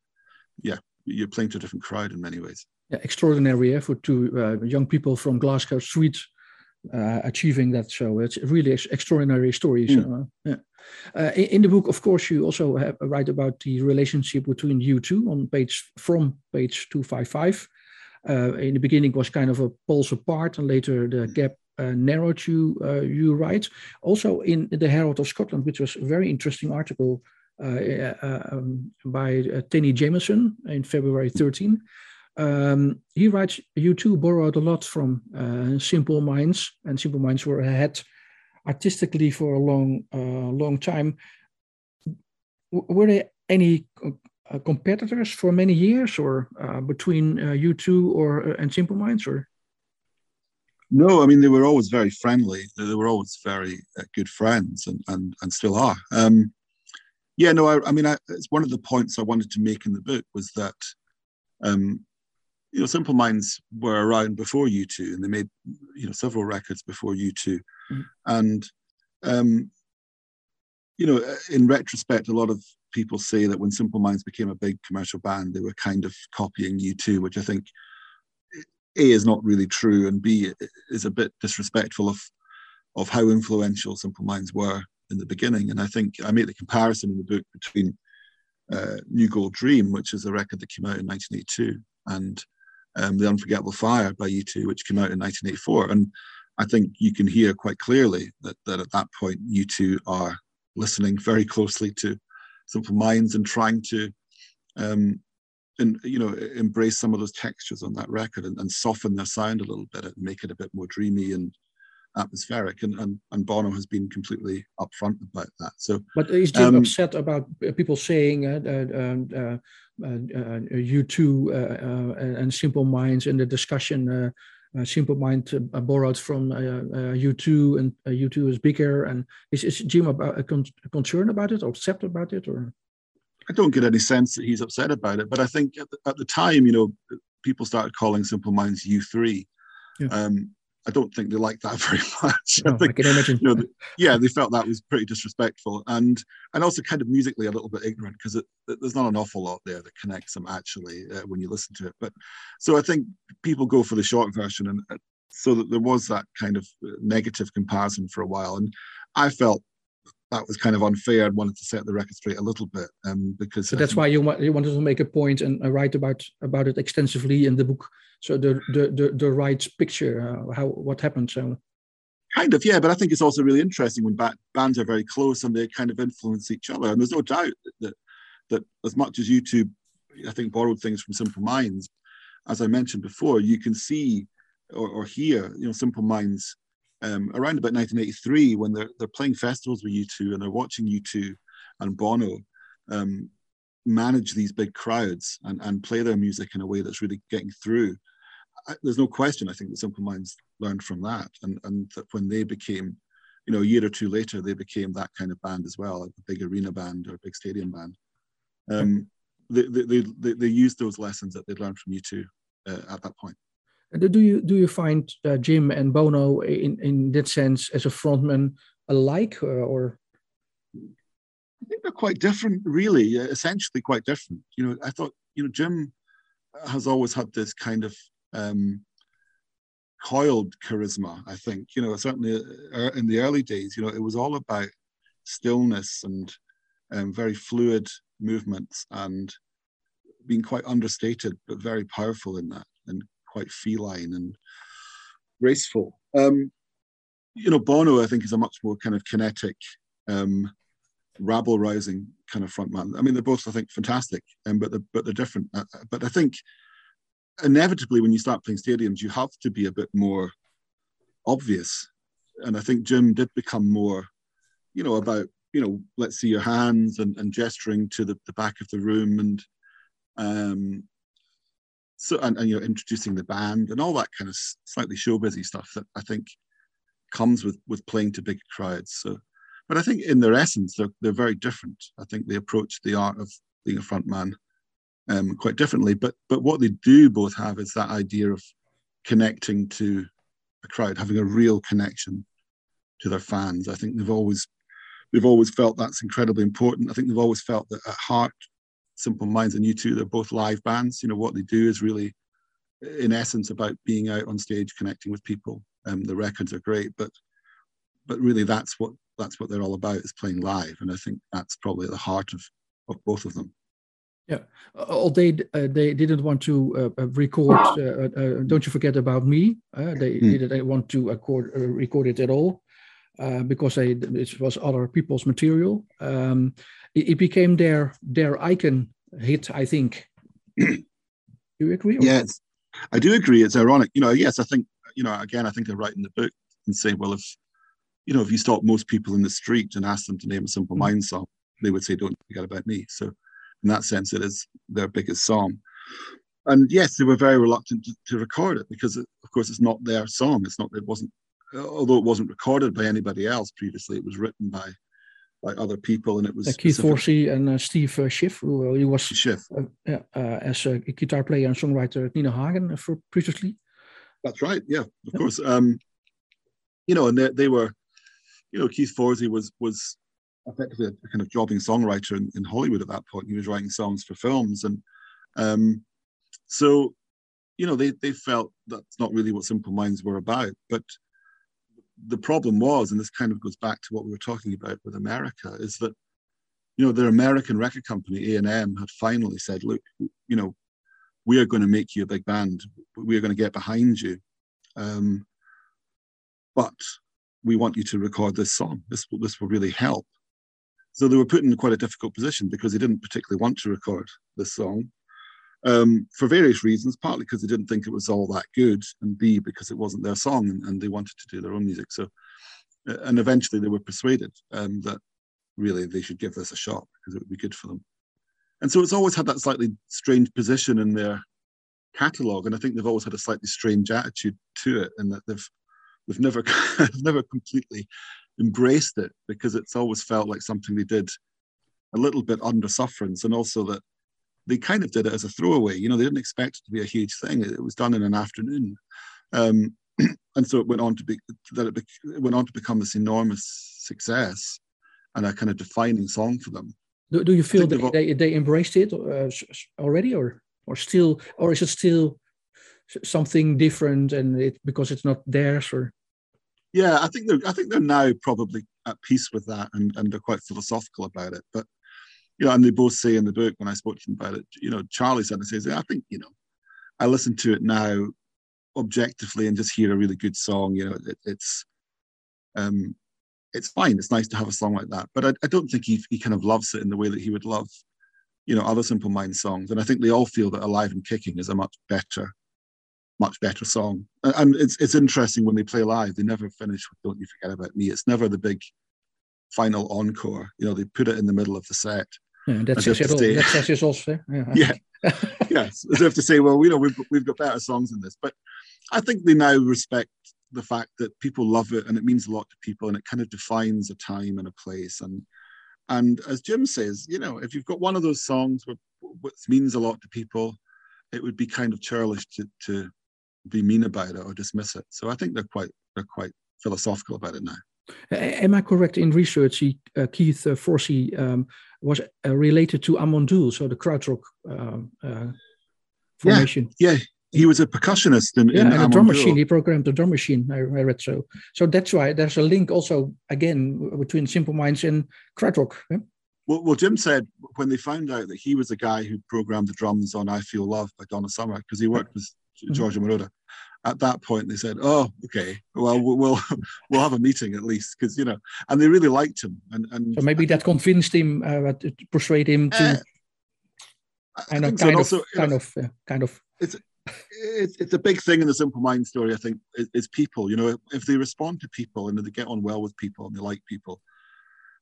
yeah you're playing to a different crowd in many ways. Yeah, extraordinary effort to uh, young people from Glasgow Street uh, achieving that. So it's really extraordinary story. So, mm. uh, yeah. Uh, in, in, the book, of course, you also have, write about the relationship between U2 on page from page two five five. Uh, in the beginning, was kind of a pulse apart, and later the gap uh, narrowed. You uh, you write also in the Herald of Scotland, which was a very interesting article um, by uh, Tenny Jameson in February 13. Um, he writes, U2 borrowed a lot from uh, Simple Minds, and Simple Minds were ahead artistically for a long, uh, long time. W were there any uh, competitors for many years, or uh, between U2 uh, or uh, and Simple Minds, or? No, I mean they were always very friendly. They were always very good friends, and and and still are. Um, yeah, no, I, I mean, I, it's one of the points I wanted to make in the book was that um, you know, Simple Minds were around before U2, and they made you know several records before U2, mm-hmm. and um, you know, in retrospect, a lot of people say that when Simple Minds became a big commercial band, they were kind of copying U2, which I think a is not really true, and b is a bit disrespectful of of how influential Simple Minds were in the beginning. And I think I make the comparison in the book between uh, New Gold Dream, which is a record that came out in 1982, and um, The Unforgettable Fire by U2, which came out in 1984. And I think you can hear quite clearly that, that at that point, U2 are listening very closely to Simple Minds and trying to, um, and you know, embrace some of those textures on that record and, and soften their sound a little bit and make it a bit more dreamy and atmospheric. And, and, and Bono has been completely upfront about that. So, but is Jim um, upset about people saying uh, uh, uh, U2 uh, uh, uh, and Simple Minds in the discussion. Simple Mind borrowed from U2, and U2 is bigger. And is, is Jim about, con concerned about it or upset about it, or? I don't get any sense that he's upset about it, but I think at the, at the time, you know, people started calling Simple Minds U3. Yeah. Um, I don't think they liked that very much. I, think, I can imagine. You know, yeah, they felt that was pretty disrespectful and and also kind of musically a little bit ignorant because there's not an awful lot there that connects them actually uh, when you listen to it. But so I think people go for the short version, and uh, so that there was that kind of uh, negative comparison for a while, and I felt that was kind of unfair and wanted to set the record straight a little bit um, because so that's why you, you wanted to make a point and uh, write about about it extensively in the book so the the the, the right picture uh, how what happened so kind of yeah but i think it's also really interesting when ba- bands are very close and they kind of influence each other and there's no doubt that, that that as much as U2 i think borrowed things from simple minds as i mentioned before you can see or, or hear you know simple minds um, around about 1983 when they're, they're playing festivals with U2 and they're watching U2 and Bono um, manage these big crowds and, and play their music in a way that's really getting through. I, there's no question, I think, that Simple Minds learned from that. And, and that when they became, you know, a year or two later, they became that kind of band as well, a big arena band or a big stadium band. Um, they, they, they, they used those lessons that they'd learned from U2 uh, at that point. Do you do you find uh, Jim and Bono in in that sense as a frontman alike, or, or? I think they're quite different, really. Uh, essentially, quite different. You know, I thought you know Jim has always had this kind of um, coiled charisma. I think you know certainly uh, in the early days, you know, it was all about stillness and um, very fluid movements and being quite understated but very powerful in that and quite feline and graceful. Um, you know, Bono, I think, is a much more kind of kinetic, um, rabble rousing kind of frontman. I mean, they're both, I think, fantastic, um, but they're, but they're different. Uh, uh, but I think inevitably, when you start playing stadiums, you have to be a bit more obvious. And I think Jim did become more, you know, about you know, let's see your hands and, and gesturing to the, the back of the room and um, so and, and you know introducing the band and all that kind of slightly show busy stuff that I think comes with with playing to big crowds. So, but I think in their essence they're they're very different. I think they approach the art of being a front man um, quite differently. But but what they do both have is that idea of connecting to a crowd, having a real connection to their fans. I think they've always they've always felt that's incredibly important. I think they've always felt that at heart, Simple Minds and U2, they're both live bands. You know, what they do is really, in essence, about being out on stage, connecting with people. Um, the records are great, but but really that's what that's what they're all about is playing live. And I think that's probably at the heart of, of both of them. Yeah, although uh, they didn't want to uh, uh record uh, uh, "Don't You Forget About Me," uh, they mm. didn't want to record, record it at all. Uh, because they, it was other people's material. Um, it, it, became their their icon hit, I think. do you agree? Yes, I do agree. It's ironic, you know. Yes, I think you know. Again, I think I write in the book and say, well, if you know, if you stop most people in the street and ask them to name a Simple mm-hmm. Mind song, they would say, "Don't forget about me." So, in that sense, it is their biggest song. And yes, they were very reluctant to, to record it because, it, of course, it's not their song. It's not. It wasn't although it wasn't recorded by anybody else previously, it was written by by other people, and it was uh, Keith Forsey and uh, Steve uh, Schiff, who uh, he was Schiff. Uh, uh, as a guitar player and songwriter at Nina Hagen for previously. That's right. Yeah, of yeah. course. Um, you know, and they, they were, you know, Keith Forsey was was effectively a kind of jobbing songwriter in, in Hollywood at that point. He was writing songs for films, and um, so you know they they felt that's not really what Simple Minds were about, but the problem was, and this kind of goes back to what we were talking about with America, is that you know their American record company A and M had finally said, "Look, you know, we are going to make you a big band. We are going to get behind you, um, but we want you to record this song. This will this will really help." So they were put in quite a difficult position because they didn't particularly want to record this song um, for various reasons, partly because they didn't think it was all that good, and B, because it wasn't their song and, they wanted to do their own music. So, uh, and eventually they were persuaded um, that really they should give this a shot because it would be good for them. And so it's always had that slightly strange position in their catalogue, and I think they've always had a slightly strange attitude to it, in that they've they've never they've never completely embraced it because it's always felt like something they did a little bit under sufferance, and also that they kind of did it as a throwaway. You know, they didn't expect it to be a huge thing. It, was done in an afternoon, um, and so it went on to be that it, it, went on to become this enormous success and a kind of defining song for them. Do, do you feel that they, they embraced it uh, already, or or still, or is it still something different and it because it's not theirs, or? Yeah, I think they're I think they're now probably at peace with that and, and they're quite philosophical about it. But you know, and they both say in the book when I spoke to them about it, you know, Charlie said, says, I think, you know, I listen to it now objectively and just hear a really good song. You know, it, it's, um, it's fine. It's nice to have a song like that, but I, I don't think he, he kind of loves it in the way that he would love, you know, other Simple Minds songs. And I think they all feel that Alive and Kicking is a much better, much better song. And it's it's interesting when they play live, they never finish with "Don't You Forget About Me." It's never the big final encore. You know, they put it in the middle of the set. Yeah, that says it all. That says it all. Yeah. yeah. yes. As if to say, well, you know, we've we've got better songs than this. But I think they now respect the fact that people love it and it means a lot to people and it kind of defines a time and a place. And and as Jim says, you know, if you've got one of those songs which means a lot to people, it would be kind of churlish to to be mean about it or dismiss it. So I think they're quite they're quite philosophical about it now. Am I correct in research? He, uh, Keith uh, Forsey um, was uh, related to Amon so the krautrock um, uh, formation. Yeah, yeah, he was a percussionist in, yeah, in and a drum machine. He programmed the drum machine. I, I, read so. So that's why there's a link also again between Simple Minds and krautrock. Yeah? Well, well, Jim said when they found out that he was the guy who programmed the drums on "I Feel Love" by Donna Summer because he worked with mm-hmm. Giorgio Moroder. At that point, they said, "Oh, okay, well, we'll we'll have a meeting at least because you know," and they really liked him. And and so maybe that convinced him, uh, to persuade him to. Uh, kind kind, so. of, kind know, of, uh, kind of. It's it's, it's a big thing in the Simple Mind story. I think is, is people. You know, if they respond to people and they get on well with people and they like people,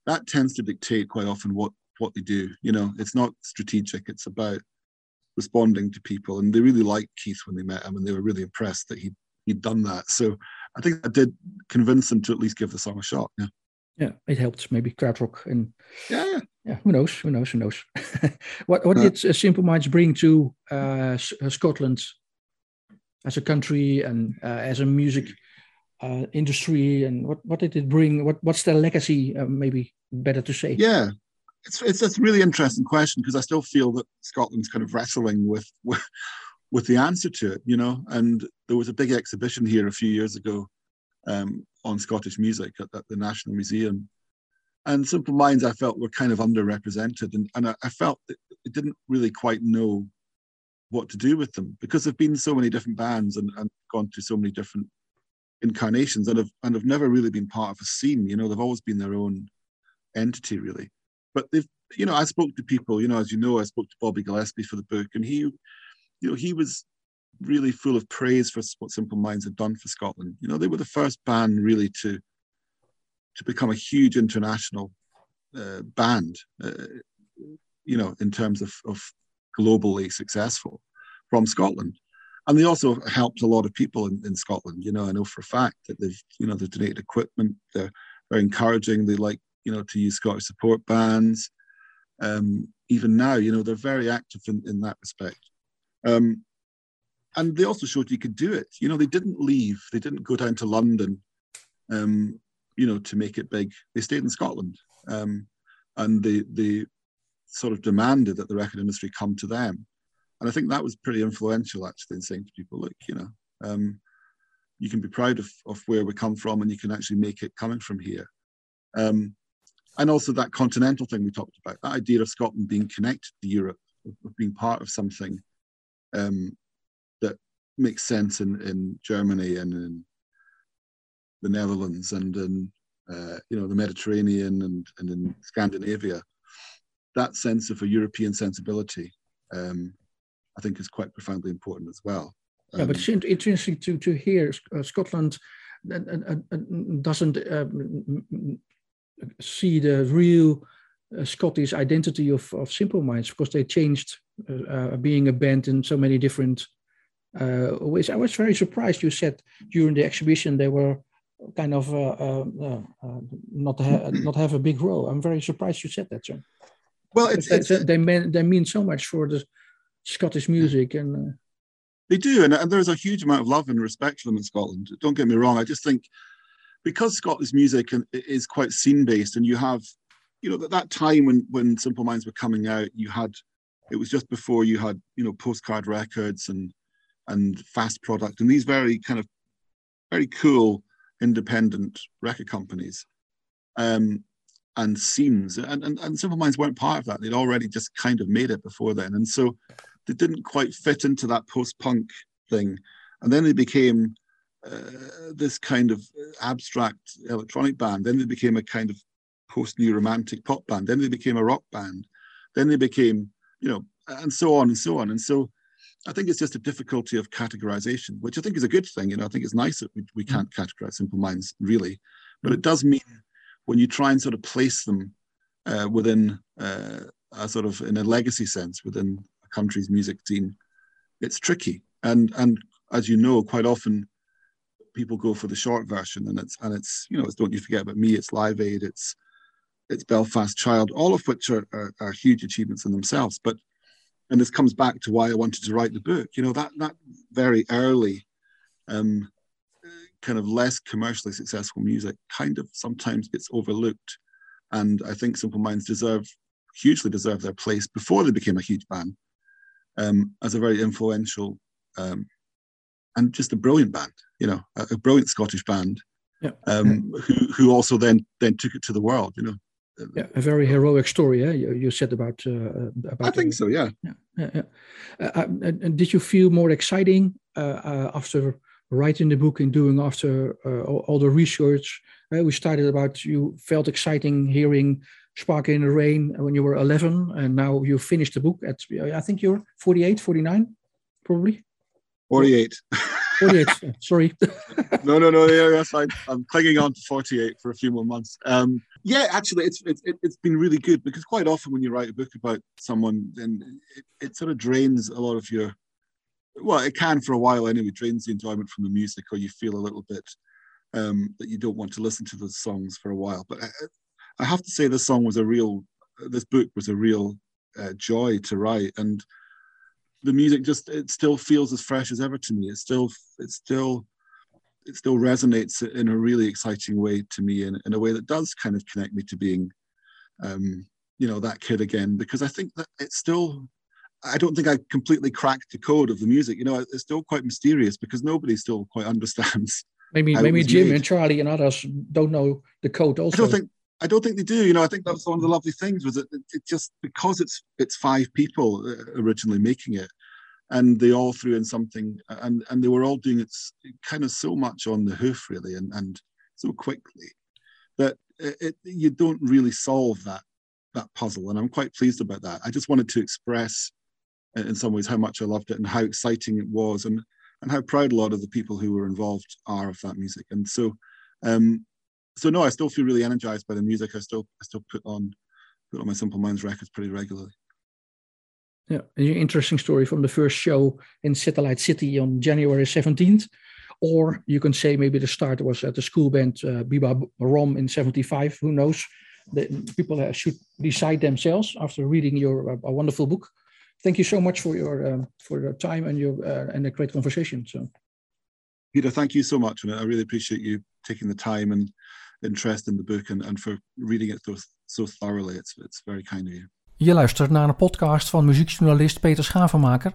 that tends to dictate quite often what what they do. You know, it's not strategic. It's about responding to people, and they really liked Keith when they met him, and they were really impressed that he he'd done that. So I think I did convince them to at least give the song a shot. Yeah. Yeah, it helped maybe krautrock and yeah, yeah, yeah. Who knows? Who knows? Who knows? what what uh, did uh, Simple Minds bring to uh, uh, Scotland as a country and uh, as a music uh, industry, and what what did it bring? What what's their legacy? maybe better to say. Yeah, it's it's a really interesting question because I still feel that Scotland's kind of wrestling with, with with the answer to it, you know. And there was a big exhibition here a few years ago um, on Scottish music at, at, the National Museum, and Simple Minds I felt were kind of underrepresented, and and I, I felt it didn't really quite know what to do with them because there've been so many different bands and, and gone to so many different incarnations and have and have never really been part of a scene. You know, they've always been their own entity, really but they've you know i spoke to people you know as you know i spoke to bobby gillespie for the book and he you know he was really full of praise for what simple minds had done for scotland. You know they were the first band really to to become a huge international uh, band uh, you know in terms of, of globally successful from scotland. And they also helped a lot of people in, in scotland you know i know for a fact that they've you know they've donated equipment they're very encouraging they like you know, to use Scottish support bands. Um, even now, you know, they're very active in, in that respect. Um, and they also showed you could do it. You know, they didn't leave. They didn't go down to London, um, you know, to make it big. They stayed in Scotland, um, and they they sort of demanded that the record industry come to them. And I think that was pretty influential, actually, in saying to people, look, you know, um, you can be proud of, of where we come from, and you can actually make it coming from here. Um, and also that continental thing we talked about, that idea of Scotland being connected to Europe, of being part of something um, that makes sense in, in Germany and in the Netherlands and in uh, you know the Mediterranean and, and in Scandinavia. That sense of a European sensibility, um, I think, is quite profoundly important as well. Um, yeah, but it's interesting to to hear uh, Scotland uh, uh, uh doesn't um, see the real uh, Scottish identity of, of Simple Minds because they changed uh, uh, being a band in so many different uh, ways. I was very surprised. You said during the exhibition they were kind of uh, uh, not ha- not have a big role. I'm very surprised you said that, John. Well, it's, it's, they, they, mean, they mean so much for the Scottish music and. They do, and, and there's a huge amount of love and respect for them in Scotland. Don't get me wrong. I just think because Scottish music is quite scene based, and you have, you know, at that time when when Simple Minds were coming out, you had, it was just before you had, you know, postcard records and and fast product and these very kind of very cool independent record companies um, and scenes. And, and, and simple minds weren't part of that. They'd already just kind of made it before then. And so they didn't quite fit into that post-punk thing. And then they became uh, this kind of abstract electronic band. Then they became a kind of post-new romantic pop band. Then they became a rock band. Then they became, you know, and so on and so on. And so I think it's just a difficulty of categorization, which I think is a good thing. You know, I think it's nice that we, we can't categorize Simple Minds really, but it does mean when you try and sort of place them uh, within uh, a sort of in a legacy sense within a country's music scene, it's tricky. And and as you know, quite often people go for the short version, and it's and it's you know it's Don't You Forget About Me, it's Live Aid, it's it's Belfast Child, all of which are, are, are huge achievements in themselves. But and this comes back to why I wanted to write the book. You know that that very early, um, kind of less commercially successful music kind of sometimes gets overlooked, and I think Simple Minds deserve hugely deserve their place before they became a huge band um, as a very influential um, and just a brilliant band, you know, a, a brilliant Scottish band, yeah. Um, who who also then then took it to the world, you know. Yeah, a very heroic story. Eh? You, you said about uh, about. I think so. Yeah. Yeah. yeah, yeah. Uh, uh, did you feel more exciting after writing the book and doing after all, all, the research, we started about you felt exciting hearing Spark in the Rain when you were 11, and now you finished the book at, I think you're 48, 49, probably? 48. 48, sorry. no, no, no, yeah, that's fine. I'm clinging on to 48 for a few more months. Um, yeah, actually, it's, it's, it's been really good because quite often when you write a book about someone, then it, it sort of drains a lot of your, well, it can for a while anyway, drains the enjoyment from the music, or you feel a little bit um, that you don't want to listen to those songs for a while. But I, I have to say, this song was a real, this book was a real uh, joy to write, and the music just it still feels as fresh as ever to me. It still, it still, it still resonates in a really exciting way to me, in, in a way that does kind of connect me to being, um, you know, that kid again. Because I think that it's still I don't think I completely cracked the code of the music. You know, it's still quite mysterious because nobody still quite understands. Maybe maybe Jim made. and Charlie and others don't know the code also. I don't think I don't think they do. You know, I think that was one of the lovely things was that it, just because it's it's five people uh, originally making it, and they all threw in something, and and they were all doing it kind of so much on the hoof really, and and so quickly that it, it, you don't really solve that that puzzle, and I'm quite pleased about that. I just wanted to express, in some ways, how much I loved it and how exciting it was, and and how proud a lot of the people who were involved are of that music, and so. Um, so no, I still feel really energized by the music. I still I still put on put on my Simple Minds records pretty regularly. Yeah, an interesting story from the first show in Satellite City on January 17th. Or you can say maybe the start was at the school band uh, Biba Rom in 75. Who knows? The people uh, should decide themselves after reading your uh, wonderful book. Thank you so much for your um, for your time and your uh, and a great conversation. So, Peter, thank you so much, and I really appreciate you taking the time and interest in the book and, and for reading it so, so thoroughly. It's, it's very kind of you. Je luistert naar een podcast van muziekjournalist Peter Schavenmaker